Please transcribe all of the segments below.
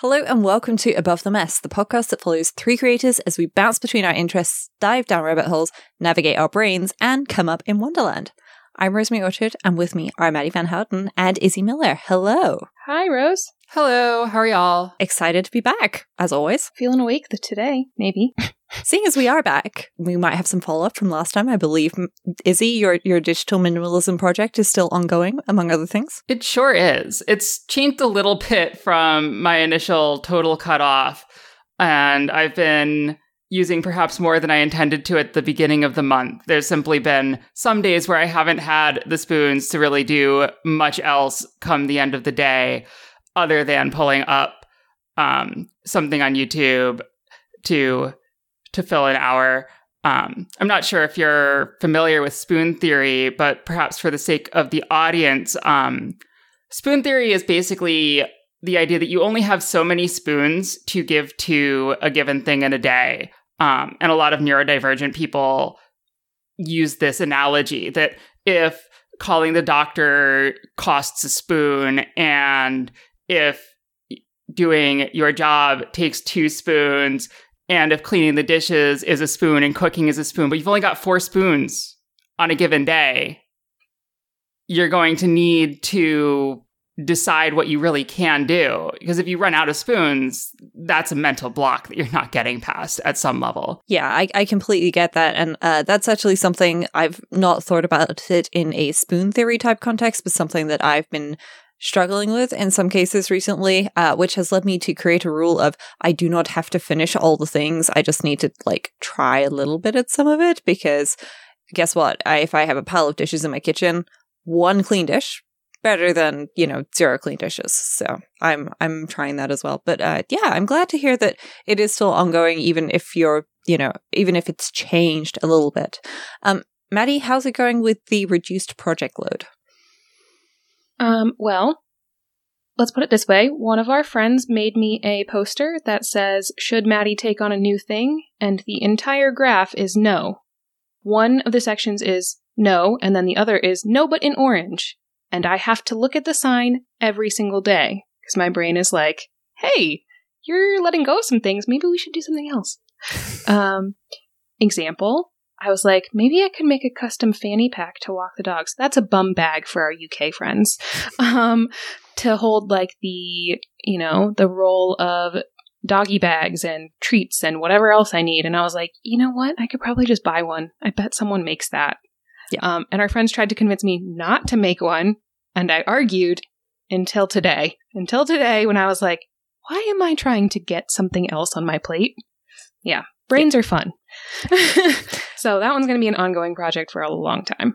Hello and welcome to Above the Mess, the podcast that follows three creators as we bounce between our interests, dive down rabbit holes, navigate our brains, and come up in Wonderland. I'm Rosemary Orchard, and with me are Madi Van Houten and Izzy Miller. Hello. Hi, Rose. Hello, how are y'all? Excited to be back, as always. Feeling awake the today, maybe. Seeing as we are back, we might have some follow up from last time. I believe Izzy, your your digital minimalism project is still ongoing, among other things. It sure is. It's changed a little bit from my initial total cutoff, and I've been using perhaps more than I intended to at the beginning of the month. There's simply been some days where I haven't had the spoons to really do much else come the end of the day other than pulling up um, something on YouTube to to fill an hour. Um, I'm not sure if you're familiar with spoon theory, but perhaps for the sake of the audience, um, spoon theory is basically the idea that you only have so many spoons to give to a given thing in a day. Um, and a lot of neurodivergent people use this analogy that if calling the doctor costs a spoon and if doing your job takes two spoons and if cleaning the dishes is a spoon and cooking is a spoon, but you've only got four spoons on a given day, you're going to need to decide what you really can do. Because if you run out of spoons, that's a mental block that you're not getting past at some level. Yeah, I, I completely get that. And uh, that's actually something I've not thought about it in a spoon theory type context, but something that I've been struggling with in some cases recently, uh, which has led me to create a rule of I do not have to finish all the things. I just need to like try a little bit at some of it because guess what? I, if I have a pile of dishes in my kitchen, one clean dish better than you know zero clean dishes. So I'm I'm trying that as well. But uh, yeah, I'm glad to hear that it is still ongoing, even if you're you know even if it's changed a little bit. Um, Madi, how's it going with the reduced project load? Um, well, let's put it this way. One of our friends made me a poster that says, Should Madi take on a new thing? And the entire graph is no. One of the sections is no, and then the other is no, but in orange. And I have to look at the sign every single day because my brain is like, hey, you're letting go of some things. Maybe we should do something else. um, example I was like, maybe I could make a custom fanny pack to walk the dogs. That's a bum bag for our UK friends. Um, to hold like the, you know, the roll of doggy bags and treats and whatever else I need. And I was like, you know what? I could probably just buy one. I bet someone makes that. Yeah. Um, and our friends tried to convince me not to make one. And I argued until today. Until today, when I was like, why am I trying to get something else on my plate? Yeah. Brains yeah. are fun. so that one's going to be an ongoing project for a long time.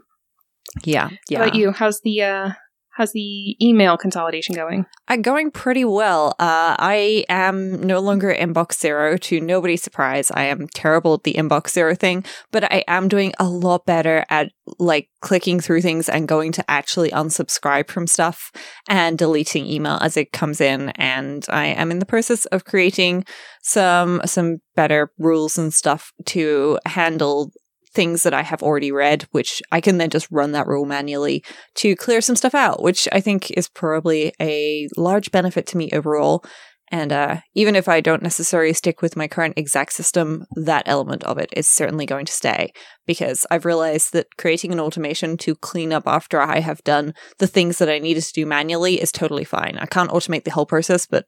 Yeah. Yeah. How about you? How's the uh how's the email consolidation going? Uh, going pretty well. Uh, I am no longer inbox zero to nobody's surprise. I am terrible at the inbox zero thing, but I am doing a lot better at like clicking through things and going to actually unsubscribe from stuff and deleting email as it comes in. And I am in the process of creating some some better rules and stuff to handle things that I have already read, which I can then just run that rule manually to clear some stuff out, which I think is probably a large benefit to me overall. And uh, even if I don't necessarily stick with my current exact system, that element of it is certainly going to stay because I've realized that creating an automation to clean up after I have done the things that I needed to do manually is totally fine. I can't automate the whole process, but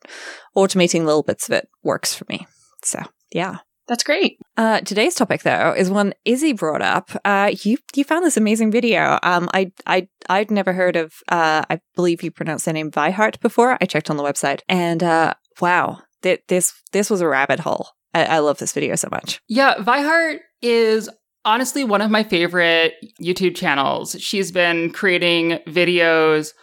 automating little bits of it works for me. So, yeah. That's great. Uh, today's topic, though, is one Izzy brought up. Uh, you you found this amazing video. Um, I I I'd never heard of. Uh, I believe you pronounced the name Vihart before. I checked on the website, and uh, wow, th- this this was a rabbit hole. I-, I love this video so much. Yeah, Vihart is honestly one of my favorite YouTube channels. She's been creating videos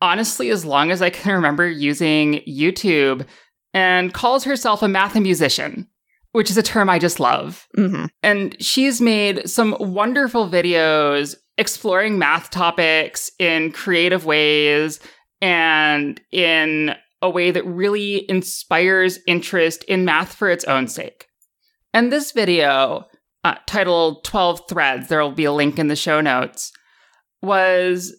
honestly as long as I can remember using YouTube, and calls herself a math musician which is a term I just love. Mm-hmm. And she's made some wonderful videos exploring math topics in creative ways and in a way that really inspires interest in math for its own sake. And this video, uh, titled 12 Threads, there will be a link in the show notes, was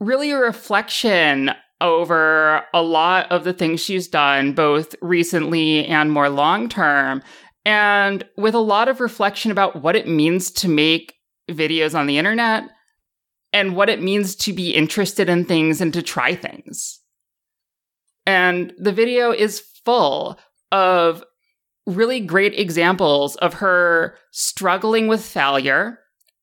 really a reflection over a lot of the things she's done, both recently and more long term, and with a lot of reflection about what it means to make videos on the internet and what it means to be interested in things and to try things. And the video is full of really great examples of her struggling with failure,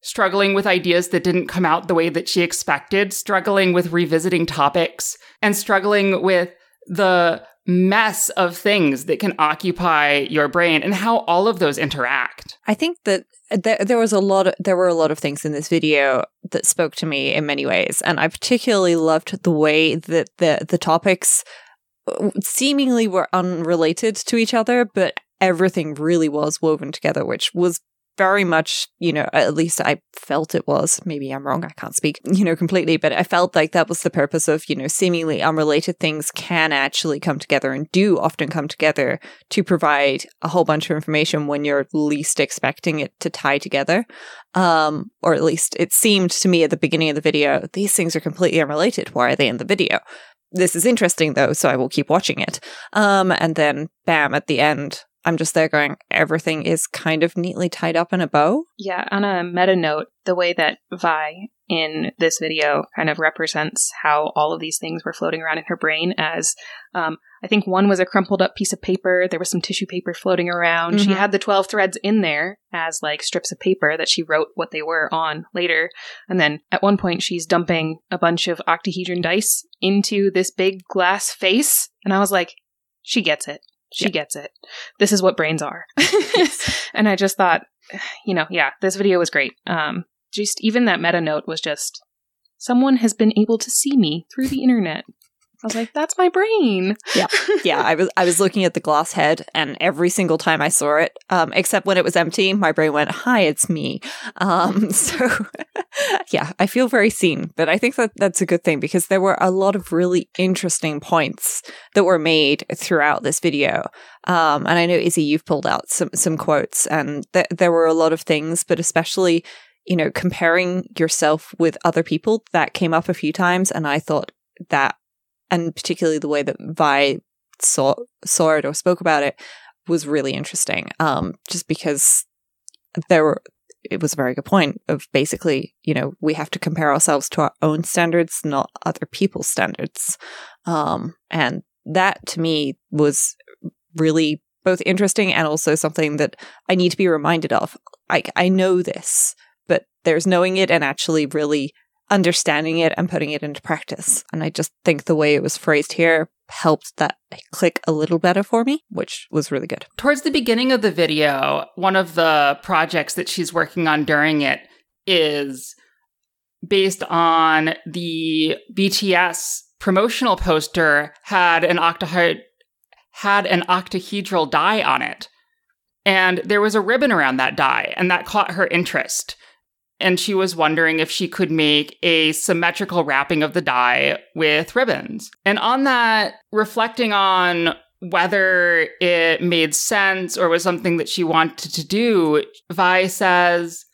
struggling with ideas that didn't come out the way that she expected, struggling with revisiting topics, and struggling with the mess of things that can occupy your brain and how all of those interact. I think that there, there was a lot of, there were a lot of things in this video that spoke to me in many ways and I particularly loved the way that the the topics uh, seemingly were unrelated to each other but everything really was woven together which was very much, you know, at least I felt it was. Maybe I'm wrong. I can't speak, you know, completely, but I felt like that was the purpose of, you know, seemingly unrelated things can actually come together and do often come together to provide a whole bunch of information when you're least expecting it to tie together. Um, or at least it seemed to me at the beginning of the video, these things are completely unrelated. Why are they in the video? This is interesting though, so I will keep watching it. Um, and then bam, at the end, I'm just there going, everything is kind of neatly tied up in a bow. Yeah, on a meta note, the way that Vi in this video kind of represents how all of these things were floating around in her brain as um, I think one was a crumpled up piece of paper. There was some tissue paper floating around. Mm-hmm. She had the 12 threads in there as like strips of paper that she wrote what they were on later. And then at one point, she's dumping a bunch of octahedron dice into this big glass face. And I was like, she gets it. She yeah. gets it. This is what brains are. and I just thought, you know, yeah, this video was great. Um, just even that meta note was just someone has been able to see me through the internet. I was like, that's my brain. Yeah. Yeah. I was I was looking at the glass head and every single time I saw it, um, except when it was empty, my brain went, Hi, it's me. Um, so yeah, I feel very seen. But I think that that's a good thing because there were a lot of really interesting points that were made throughout this video. Um, and I know Izzy, you've pulled out some some quotes and th- there were a lot of things, but especially you know, comparing yourself with other people that came up a few times. And I thought that and particularly the way that Vi saw saw it or spoke about it was really interesting. Um, just because there were it was a very good point of basically, you know, we have to compare ourselves to our own standards, not other people's standards. Um, and that to me was really both interesting and also something that I need to be reminded of. Like I know this, but there's knowing it and actually really understanding it and putting it into practice. And I just think the way it was phrased here helped that click a little better for me, which was really good. Towards the beginning of the video, one of the projects that she's working on during it is based on the BTS promotional poster had an octahedral had an octahedral die on it. And there was a ribbon around that die, and that caught her interest and she was wondering if she could make a symmetrical wrapping of the die with ribbons. And on that, reflecting on whether it made sense or was something that she wanted to do, Vi says,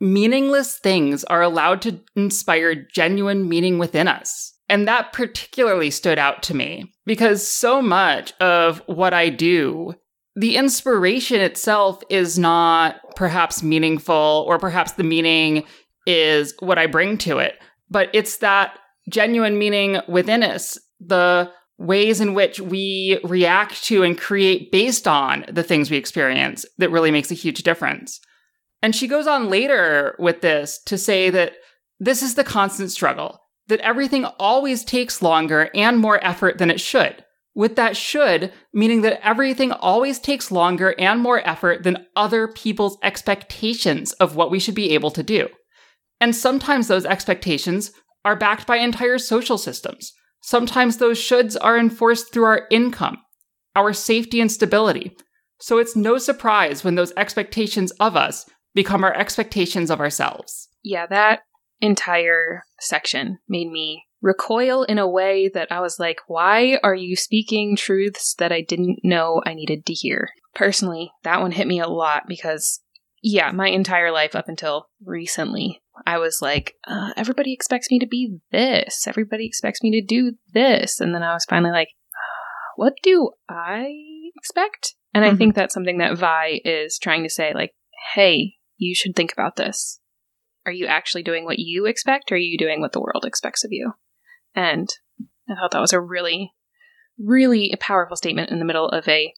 meaningless things are allowed to inspire genuine meaning within us. And that particularly stood out to me because so much of what I do the inspiration itself is not perhaps meaningful, or perhaps the meaning is what I bring to it, but it's that genuine meaning within us, the ways in which we react to and create based on the things we experience that really makes a huge difference. And she goes on later with this to say that this is the constant struggle, that everything always takes longer and more effort than it should with that should, meaning that everything always takes longer and more effort than other people's expectations of what we should be able to do. And sometimes those expectations are backed by entire social systems. Sometimes those shoulds are enforced through our income, our safety and stability. So it's no surprise when those expectations of us become our expectations of ourselves. Yeah, that entire section made me recoil in a way that I was like, why are you speaking truths that I didn't know I needed to hear? Personally, that one hit me a lot because, yeah, my entire life up until recently I was like, uh, everybody expects me to be this. Everybody expects me to do this. And then I was finally like, what do I expect? And mm-hmm. I think that's something that Vi is trying to say, like, hey, you should think about this. Are you actually doing what you expect, or are you doing what the world expects of you? And I thought that was a really, really powerful statement in the middle of a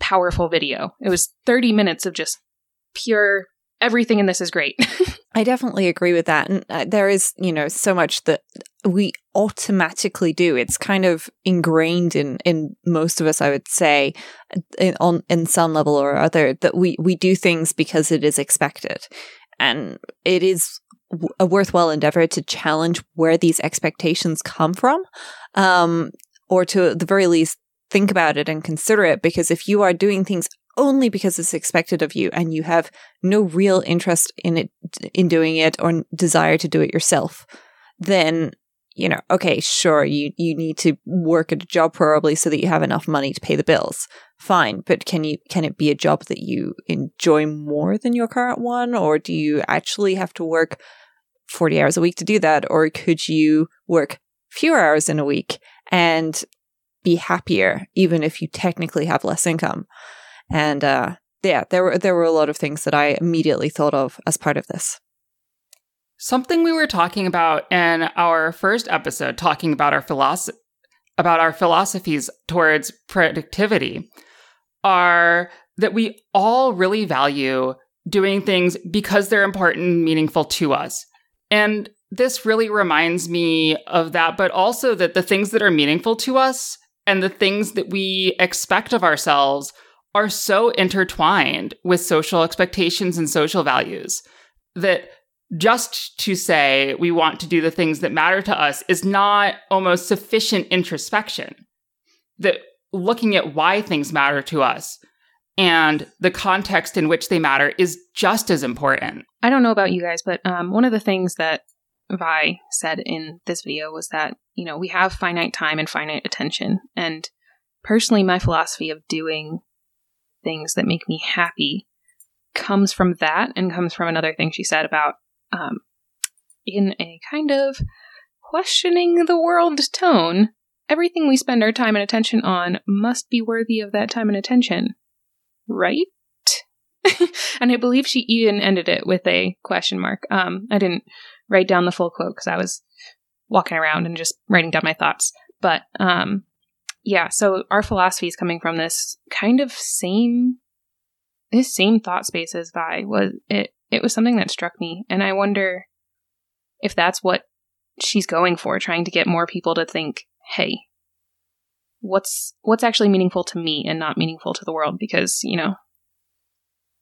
powerful video. It was 30 minutes of just pure everything in this is great. I definitely agree with that. And uh, there is, you know, so much that we automatically do. It's kind of ingrained in in most of us, I would say, in, on in some level or other that we we do things because it is expected. And it is a worthwhile endeavor to challenge where these expectations come from, um, or to at the very least think about it and consider it. Because if you are doing things only because it's expected of you and you have no real interest in it, in doing it or desire to do it yourself, then, you know, okay, sure, you, you need to work at a job probably so that you have enough money to pay the bills. Fine. But can you, can it be a job that you enjoy more than your current one? Or do you actually have to work 40 hours a week to do that? Or could you work fewer hours in a week and be happier, even if you technically have less income? And uh, yeah, there were there were a lot of things that I immediately thought of as part of this. Something we were talking about in our first episode, talking about our philosophy about our philosophies towards productivity, are that we all really value doing things because they're important and meaningful to us. And this really reminds me of that, but also that the things that are meaningful to us and the things that we expect of ourselves are so intertwined with social expectations and social values that just to say we want to do the things that matter to us is not almost sufficient introspection. That looking at why things matter to us and the context in which they matter is just as important. I don't know about you guys, but um, one of the things that Vi said in this video was that, you know, we have finite time and finite attention. And personally, my philosophy of doing things that make me happy comes from that and comes from another thing she said about um, in a kind of questioning the world tone everything we spend our time and attention on must be worthy of that time and attention right? And i believe she even ended it with a question mark. Um, i didn't write down the full quote because i was walking around and just writing down my thoughts. But um, yeah, so our philosophy is coming from this kind of same this same thought space as Vi was it it was something that struck me and I wonder if that's what she's going for, trying to get more people to think, hey, what's what's actually meaningful to me and not meaningful to the world because, you know,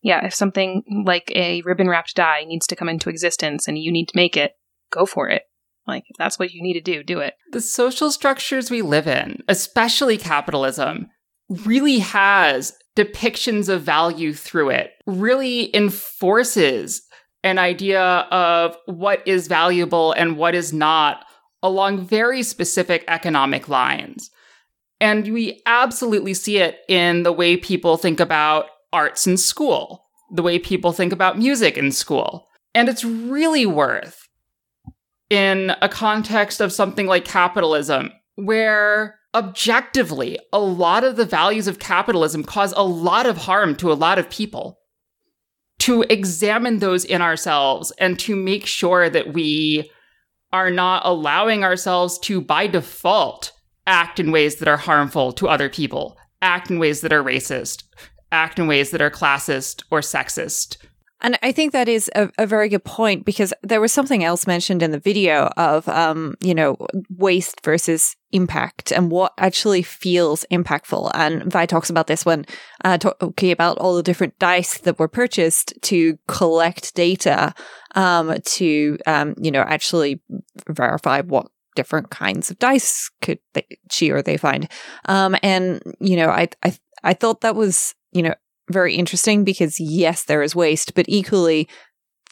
yeah, if something like a ribbon wrapped die needs to come into existence and you need to make it, go for it. Like, if that's what you need to do, do it. The social structures we live in, especially capitalism, really has depictions of value through it, really enforces an idea of what is valuable and what is not along very specific economic lines. And we absolutely see it in the way people think about arts in school, the way people think about music in school. And it's really worth in a context of something like capitalism, where objectively, a lot of the values of capitalism cause a lot of harm to a lot of people. To examine those in ourselves and to make sure that we are not allowing ourselves to, by default, act in ways that are harmful to other people, act in ways that are racist, act in ways that are classist or sexist, and I think that is a, a, very good point because there was something else mentioned in the video of, um, you know, waste versus impact and what actually feels impactful. And Vi talks about this when uh, talking about all the different dice that were purchased to collect data, um, to, um, you know, actually verify what different kinds of dice could they, she or they find. Um, and, you know, I, I, I thought that was, you know, very interesting because yes, there is waste, but equally,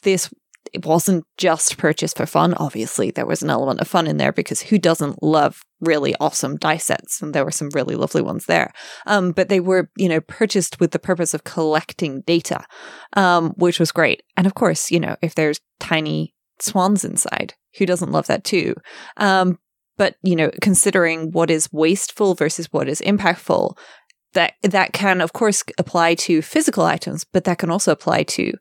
this it wasn't just purchased for fun. Obviously, there was an element of fun in there because who doesn't love really awesome dice sets? And there were some really lovely ones there. Um, but they were, you know, purchased with the purpose of collecting data, um, which was great. And of course, you know, if there's tiny swans inside, who doesn't love that too? Um, but you know, considering what is wasteful versus what is impactful, that that can of course apply to physical items, but that can also apply to,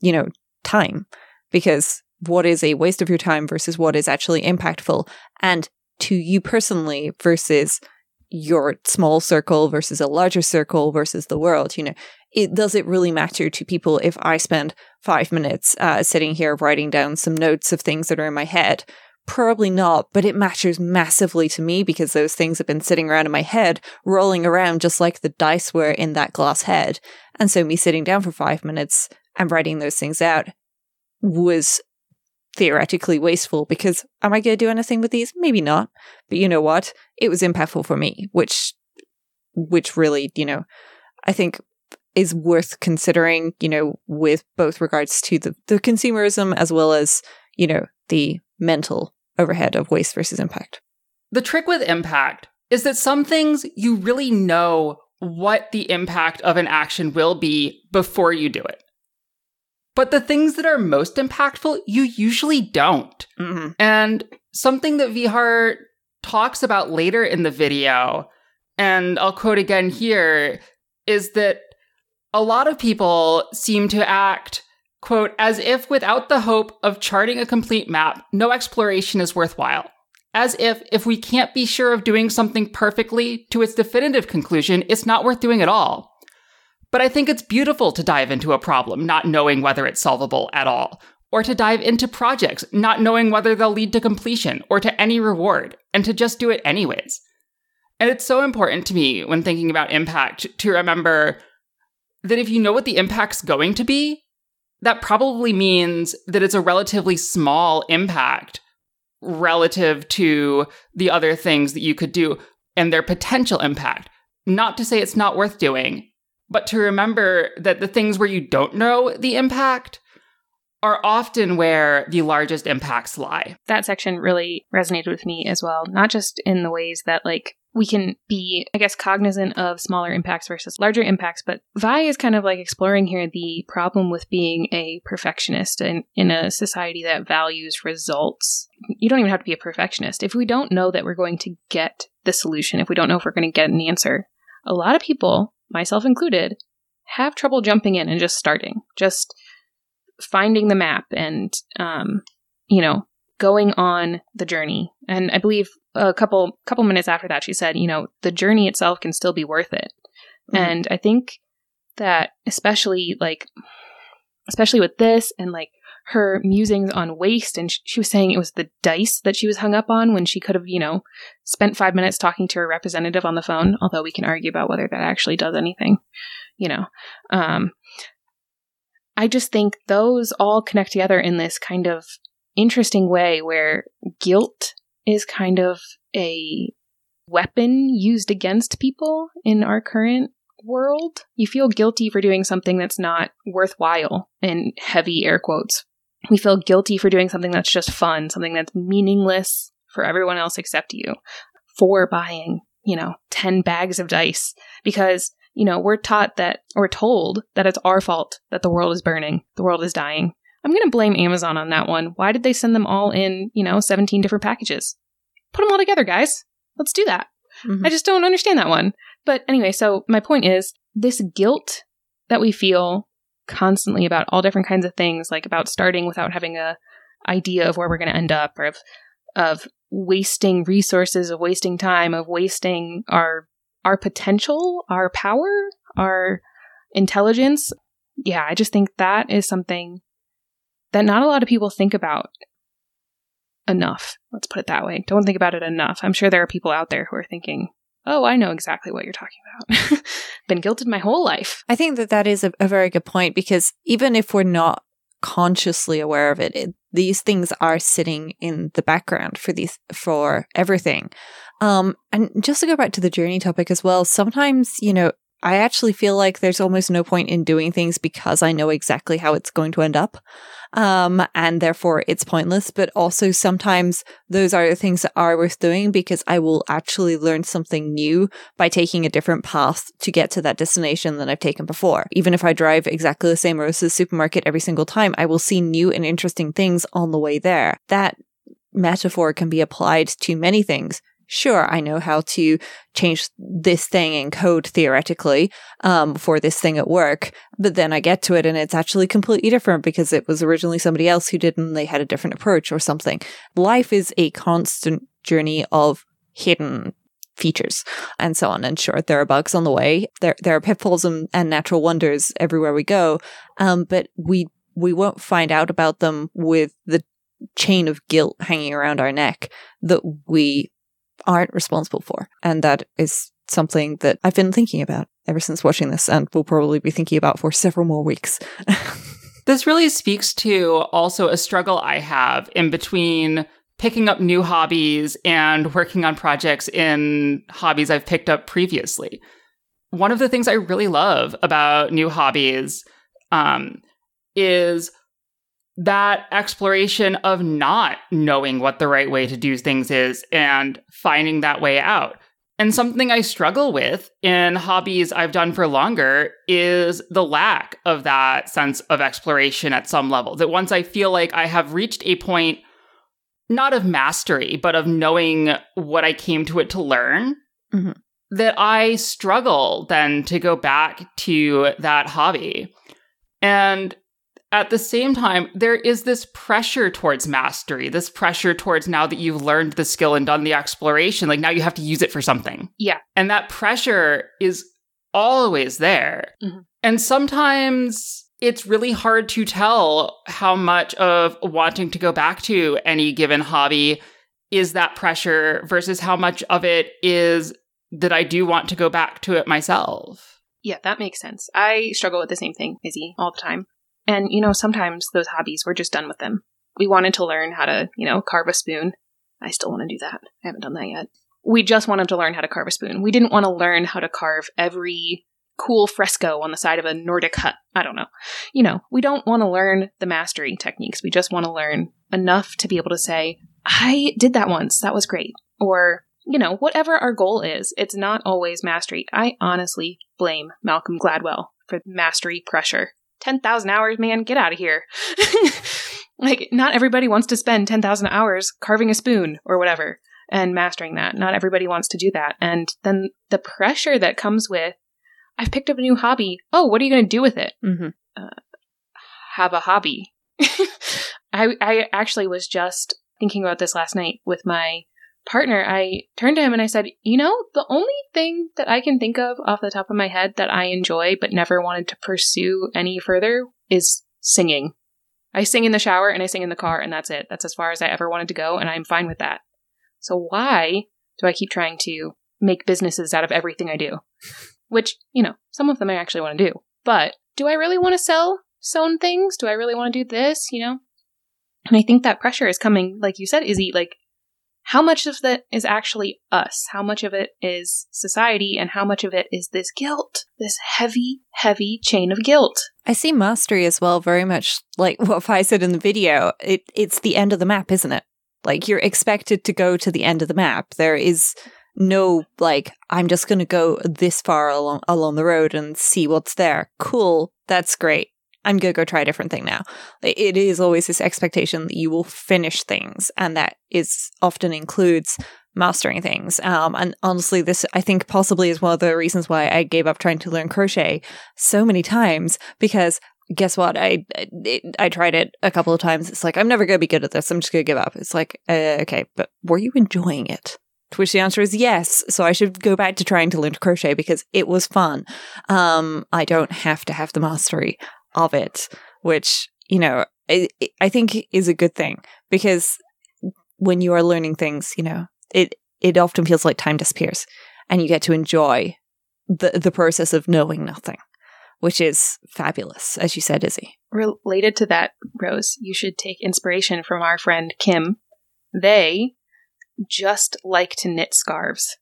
you know, time because what is a waste of your time versus what is actually impactful and to you personally versus your small circle versus a larger circle versus the world you know it does it really matter to people if i spend five minutes uh, sitting here writing down some notes of things that are in my head probably not but it matters massively to me because those things have been sitting around in my head rolling around just like the dice were in that glass head and so me sitting down for five minutes and writing those things out was theoretically wasteful because am I going to do anything with these? Maybe not. But you know what? It was impactful for me, which, which really, you know, I think is worth considering, you know, with both regards to the, the consumerism as well as, you know, the mental overhead of waste versus impact. The trick with impact is that some things you really know what the impact of an action will be before you do it. But the things that are most impactful, you usually don't. Mm-hmm. And something that Vihart talks about later in the video, and I'll quote again here, is that a lot of people seem to act, quote, as if without the hope of charting a complete map, no exploration is worthwhile. As if, if we can't be sure of doing something perfectly to its definitive conclusion, it's not worth doing at all. But I think it's beautiful to dive into a problem not knowing whether it's solvable at all, or to dive into projects not knowing whether they'll lead to completion or to any reward, and to just do it anyways. And it's so important to me when thinking about impact to remember that if you know what the impact's going to be, that probably means that it's a relatively small impact relative to the other things that you could do and their potential impact. Not to say it's not worth doing, but to remember that the things where you don't know the impact are often where the largest impacts lie. That section really resonated with me as well, not just in the ways that, like, we can be, I guess, cognizant of smaller impacts versus larger impacts, but Vi is kind of like exploring here the problem with being a perfectionist in, in a society that values results. You don't even have to be a perfectionist. If we don't know that we're going to get the solution, if we don't know if we're going to get an answer, a lot of people myself included, have trouble jumping in and just starting, just finding the map and, um, you know, going on the journey. And I believe a couple couple minutes after that, she said, you know, the journey itself can still be worth it. Mm-hmm. And I think that especially like, especially with this and like her musings on waste and she was saying it was the dice that she was hung up on when she could have you know spent five minutes talking to her representative on the phone although we can argue about whether that actually does anything you know um, i just think those all connect together in this kind of interesting way where guilt is kind of a weapon used against people in our current world. You feel guilty for doing something that's not worthwhile, in heavy air quotes, we feel guilty for doing something that's just fun, something that's meaningless for everyone else except you, for buying, you know, 10 bags of dice because, you know, we're taught that, or told that it's our fault that the world is burning, the world is dying. I'm going to blame Amazon on that one. Why did they send them all in, you know, 17 different packages? Put them all together, guys. Let's do that. Mm-hmm. I just don't understand that one. But anyway, so my point is this guilt that we feel constantly about all different kinds of things, like about starting without having a idea of where we're going to end up, or of of wasting resources, of wasting time, of wasting our our potential, our power, our intelligence. Yeah, I just think that is something that not a lot of people think about enough. Let's put it that way. Don't think about it enough. I'm sure there are people out there who are thinking, oh, I know exactly what you're talking about. Been guilted my whole life. I think that that is a, a, very good point because even if we're not consciously aware of it, it, these things are sitting in the background for these for everything. Um, and just to go back to the journey topic as well, sometimes you know I actually feel like there's almost no point in doing things because I know exactly how it's going to end up. Um, and therefore it's pointless. But also sometimes those are the things that are worth doing because I will actually learn something new by taking a different path to get to that destination than I've taken before. Even if I drive exactly the same road to the supermarket every single time, I will see new and interesting things on the way there. That metaphor can be applied to many things sure, I know how to change this thing in code theoretically um, for this thing at work, but then I get to it and it's actually completely different because it was originally somebody else who did and they had a different approach or something. Life is a constant journey of hidden features and so on. And sure, there are bugs on the way. There there are pitfalls and, and natural wonders everywhere we go. Um, but we we won't find out about them with the chain of guilt hanging around our neck that we aren't responsible for. And that is something that I've been thinking about ever since watching this and will probably be thinking about for several more weeks. this really speaks to also a struggle I have in between picking up new hobbies and working on projects in hobbies I've picked up previously. One of the things I really love about new hobbies um, is that exploration of not knowing what the right way to do things is and finding that way out. And something I struggle with in hobbies I've done for longer is the lack of that sense of exploration at some level. That once I feel like I have reached a point, not of mastery, but of knowing what I came to it to learn, mm-hmm. that I struggle then to go back to that hobby. And at the same time, there is this pressure towards mastery, this pressure towards now that you've learned the skill and done the exploration, like now you have to use it for something. Yeah. And that pressure is always there. Mm-hmm. And sometimes it's really hard to tell how much of wanting to go back to any given hobby is that pressure versus how much of it is that I do want to go back to it myself. Yeah, that makes sense. I struggle with the same thing, Izzy, all the time. And, you know, sometimes those hobbies, we're just done with them. We wanted to learn how to, you know, carve a spoon. I still want to do that. I haven't done that yet. We just wanted to learn how to carve a spoon. We didn't want to learn how to carve every cool fresco on the side of a Nordic hut. I don't know. You know, we don't want to learn the mastery techniques. We just want to learn enough to be able to say, I did that once. That was great. Or, you know, whatever our goal is, it's not always mastery. I honestly blame Malcolm Gladwell for mastery pressure. 10,000 hours, man, get out of here. like, not everybody wants to spend 10,000 hours carving a spoon or whatever and mastering that. Not everybody wants to do that. And then the pressure that comes with, I've picked up a new hobby. Oh, what are you going to do with it? Mm-hmm. Uh, have a hobby. I, I actually was just thinking about this last night with my partner, I turned to him and I said, You know, the only thing that I can think of off the top of my head that I enjoy but never wanted to pursue any further is singing. I sing in the shower and I sing in the car, and that's it. That's as far as I ever wanted to go, and I'm fine with that. So, why do I keep trying to make businesses out of everything I do? Which, you know, some of them I actually want to do. But do I really want to sell sewn things? Do I really want to do this? You know? And I think that pressure is coming, like you said, Izzy, like how much of that is actually us? How much of it is society? And how much of it is this guilt? This heavy, heavy chain of guilt. I see mastery as well, very much like what I said in the video. It, it's the end of the map, isn't it? Like you're expected to go to the end of the map. There is no like I'm just going to go this far along along the road and see what's there. Cool, that's great. I'm going to go try a different thing now. It is always this expectation that you will finish things, and that is often includes mastering things. Um, and honestly, this I think possibly is one of the reasons why I gave up trying to learn crochet so many times because guess what? I it, I tried it a couple of times. It's like I'm never going to be good at this. I'm just going to give up. It's like uh, okay, but were you enjoying it? To which the answer is yes. So I should go back to trying to learn to crochet because it was fun. Um, I don't have to have the mastery of it, which, you know, I, I think is a good thing because when you are learning things, you know, it, it often feels like time disappears and you get to enjoy the, the process of knowing nothing, which is fabulous, as you said, Izzy. Related to that, Rose, you should take inspiration from our friend Kym. They just like to knit scarves.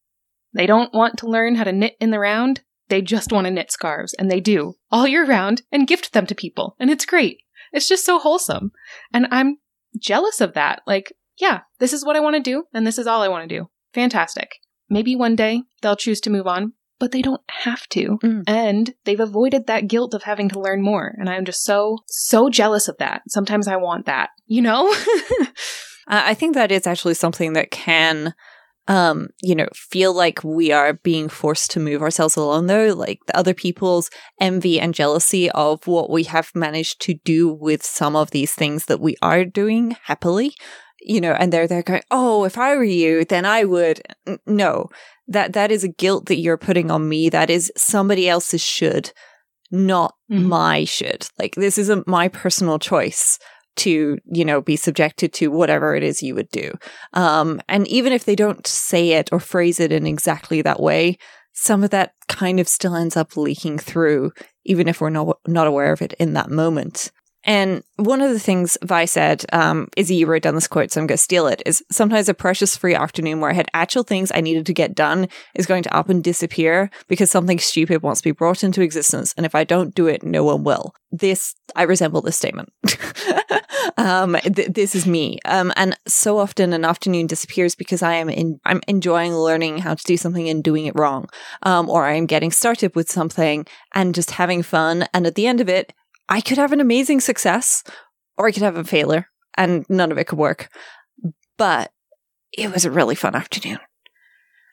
They don't want to learn how to knit in the round. They just want to knit scarves, and they do all year round and gift them to people, and it's great. It's just so wholesome. And I'm jealous of that. Like, yeah, this is what I want to do, and this is all I want to do. Fantastic. Maybe one day they'll choose to move on, but they don't have to. Mm. And they've avoided that guilt of having to learn more. And I'm just so, so jealous of that. Sometimes I want that, you know? I think that is actually something that can, um, you know, feel like we are being forced to move ourselves along, though. Like the other people's envy and jealousy of what we have managed to do with some of these things that we are doing happily, you know, and they're there going, "Oh, if I were you, then I would." No, that that is a guilt that you're putting on me. That is somebody else's should, not Mhm. my should. Like this isn't my personal choice to you know be subjected to whatever it is you would do. Um and even if they don't say it or phrase it in exactly that way some of that kind of still ends up leaking through even if we're not not aware of it in that moment and one of the things Vi said, um, Izzy, you wrote down this quote, so I'm going to steal it, is sometimes a precious free afternoon where I had actual things I needed to get done is going to up and disappear because something stupid wants to be brought into existence. And if I don't do it, no one will. This, I resemble this statement. um, th- this is me. Um, and so often an afternoon disappears because I am in, I'm enjoying learning how to do something and doing it wrong. Um, or I'm getting started with something and just having fun. And at the end of it, I could have an amazing success or I could have a failure and none of it could work. But it was a really fun afternoon.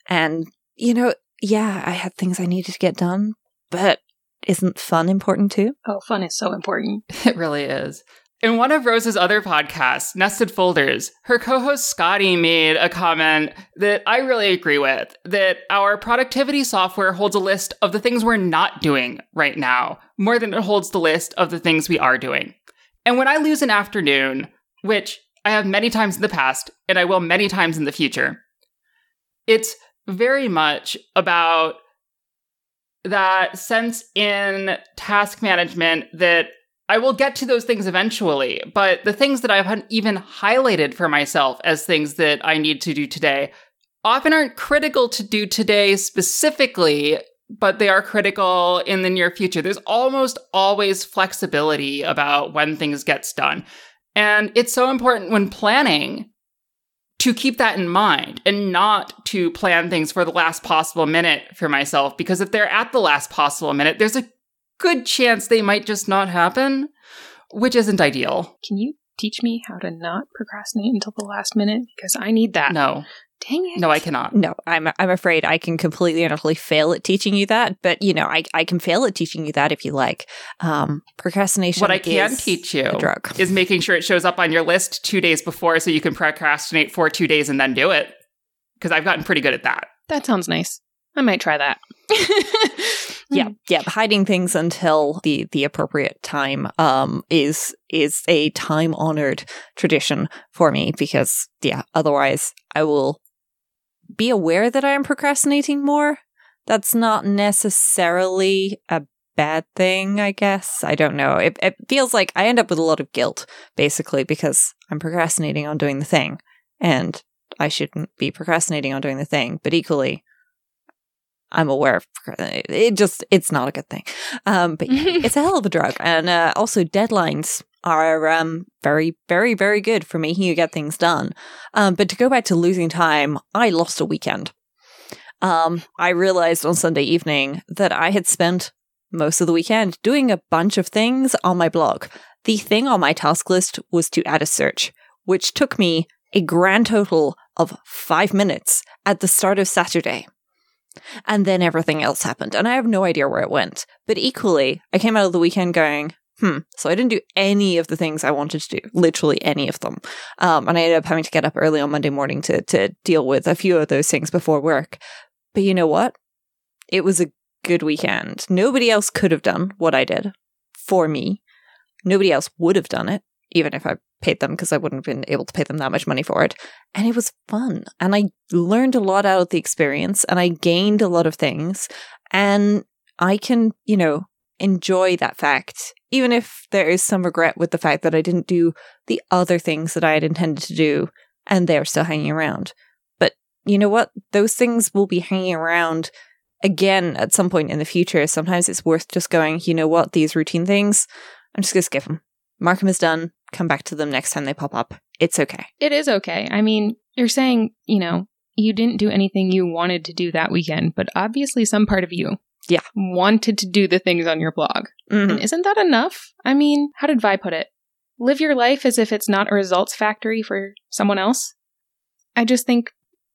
And, you know, yeah, I had things I needed to get done, but isn't fun important too? oh, fun is so important. It really is. In one of Rose's other podcasts, Nested Folders, her co host Scotty made a comment that I really agree with that our productivity software holds a list of the things we're not doing right now more than it holds the list of the things we are doing. And when I lose an afternoon, which I have many times in the past and I will many times in the future, it's very much about that sense in task management that I will get to those things eventually, but the things that I've even highlighted for myself as things that I need to do today often aren't critical to do today specifically, but they are critical in the near future. There's almost always flexibility about when things gets done. And it's so important when planning to keep that in mind and not to plan things for the last possible minute for myself because if they're at the last possible minute, there's a good chance they might just not happen, which isn't ideal. Can you teach me how to not procrastinate until the last minute? Because I need that. No, Dang it. no, I cannot. No, I'm I'm afraid I can completely and utterly fail at teaching you that. But you know, I I can fail at teaching you that if you like. Um, procrastination. What I can is teach you drug. is making sure it shows up on your list two days before so you can procrastinate for two days and then do it. Because I've gotten pretty good at that. That sounds nice. I might try that. yeah. Yeah. Hiding things until the the appropriate time um is is a time honored tradition for me because yeah otherwise i will be aware that i am procrastinating more. That's not necessarily a bad thing i guess. I don't know. It, it feels like i end up with a lot of guilt basically because i'm procrastinating on doing the thing and i shouldn't be procrastinating on doing the thing. But equally I'm aware of it. Just it's not a good thing, um, but it's a hell of a drug. And uh, also, deadlines are um, very, very, very good for making you get things done. Um, but to go back to losing time, I lost a weekend. Um, I realized on Sunday evening that I had spent most of the weekend doing a bunch of things on my blog. The thing on my task list was to add a search, which took me a grand total of five minutes at the start of Saturday. And then everything else happened. And I have no idea where it went. But equally, I came out of the weekend going, hmm. So I didn't do any of the things I wanted to do, literally any of them. Um, and I ended up having to get up early on Monday morning to, to deal with a few of those things before work. But you know what? It was a good weekend. Nobody else could have done what I did for me. Nobody else would have done it, even if I paid them because I wouldn't have been able to pay them that much money for it. And it was fun. And I learned a lot out of the experience and I gained a lot of things. And I can, you know, enjoy that fact, even if there is some regret with the fact that I didn't do the other things that I had intended to do and they're still hanging around. But you know what? Those things will be hanging around again at some point in the future, sometimes it's worth just going, you know what, these routine things, I'm just going to skip them. Mark them as done, come back to them next time they pop up. It's okay. It is okay. I mean, you're saying, you know, you didn't do anything you wanted to do that weekend, but obviously some part of you Yeah. wanted to do the things on your blog. Mhm. And isn't that enough? I mean, how did Vi put it? Live your life as if it's not a results factory for someone else. I just think,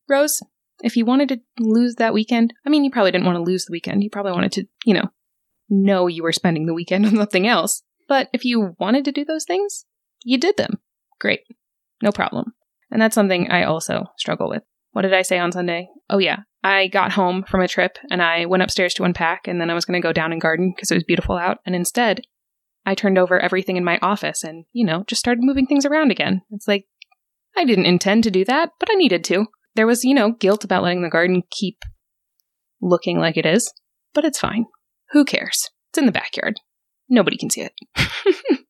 Rose, if you wanted to lose that weekend, I mean, you probably didn't want to lose the weekend. You probably wanted to, you know, know you were spending the weekend on something else. But if you wanted to do those things, you did them. Great. No problem. And that's something I also struggle with. What did I say on Sunday? Oh, yeah. I got home from a trip and I went upstairs to unpack, and then I was going to go down and garden because it was beautiful out. And instead, I turned over everything in my office and, you know, just started moving things around again. It's like, I didn't intend to do that, but I needed to. There was, you know, guilt about letting the garden keep looking like it is, but it's fine. Who cares? It's in the backyard. Nobody can see it.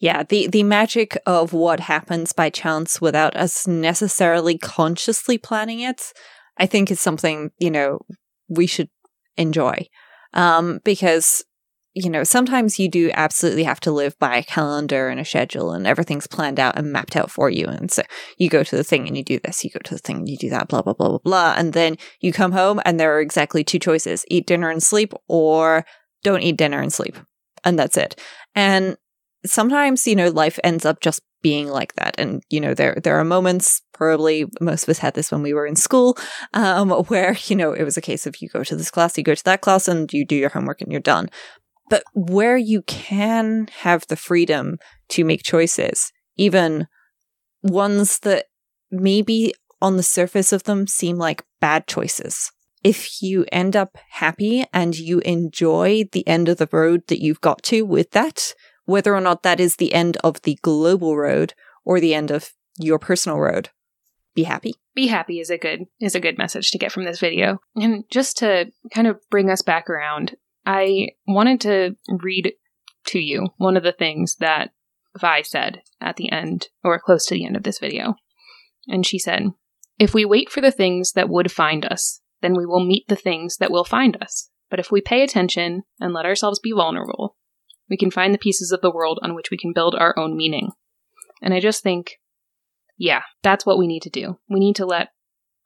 Yeah, the the magic of what happens by chance without us necessarily consciously planning it, I think is something, you know, we should enjoy. Um because you know, sometimes you do absolutely have to live by a calendar and a schedule and everything's planned out and mapped out for you. And so you go to the thing and you do this, you go to the thing and you do that, blah, blah, blah, blah, blah. And then you come home and there are exactly two choices eat dinner and sleep or don't eat dinner and sleep. And that's it. And sometimes you know life ends up just being like that and you know there there are moments probably most of us had this when we were in school um where you know it was a case of you go to this class you go to that class and you do your homework and you're done but where you can have the freedom to make choices even ones that maybe on the surface of them seem like bad choices if you end up happy and you enjoy the end of the road that you've got to with that whether or not that is the end of the global road or the end of your personal road. Be happy. Be happy is a good is a good message to get from this video. And just to kind of bring us back around, I wanted to read to you one of the things that Vi said at the end or close to the end of this video. And she said, "If we wait for the things that would find us, then we will meet the things that will find us. But if we pay attention and let ourselves be vulnerable, we can find the pieces of the world on which we can build our own meaning. And I just think, yeah, that's what we need to do. We need to let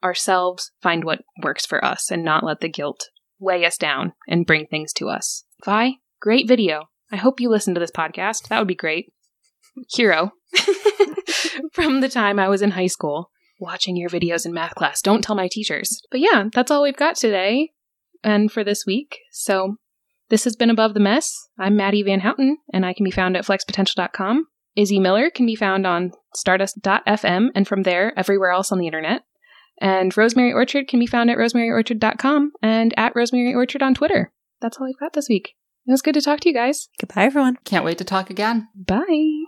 ourselves find what works for us and not let the guilt weigh us down and bring things to us. Vi, great video. I hope you listen to this podcast. That would be great. Hero. From the time I was in high school, watching your videos in math class. Don't tell my teachers. But yeah, that's all we've got today and for this week. So this has been Above the Mess. I'm Madi Van Houten, and I can be found at flexpotential.com. Izzy Miller can be found on stardust.fm and from there, everywhere else on the internet. And Rosemary Orchard can be found at rosemaryorchard.com and at Rosemary Orchard on Twitter. That's all I've got this week. It was good to talk to you guys. Goodbye, everyone. Can't wait to talk again. Bye.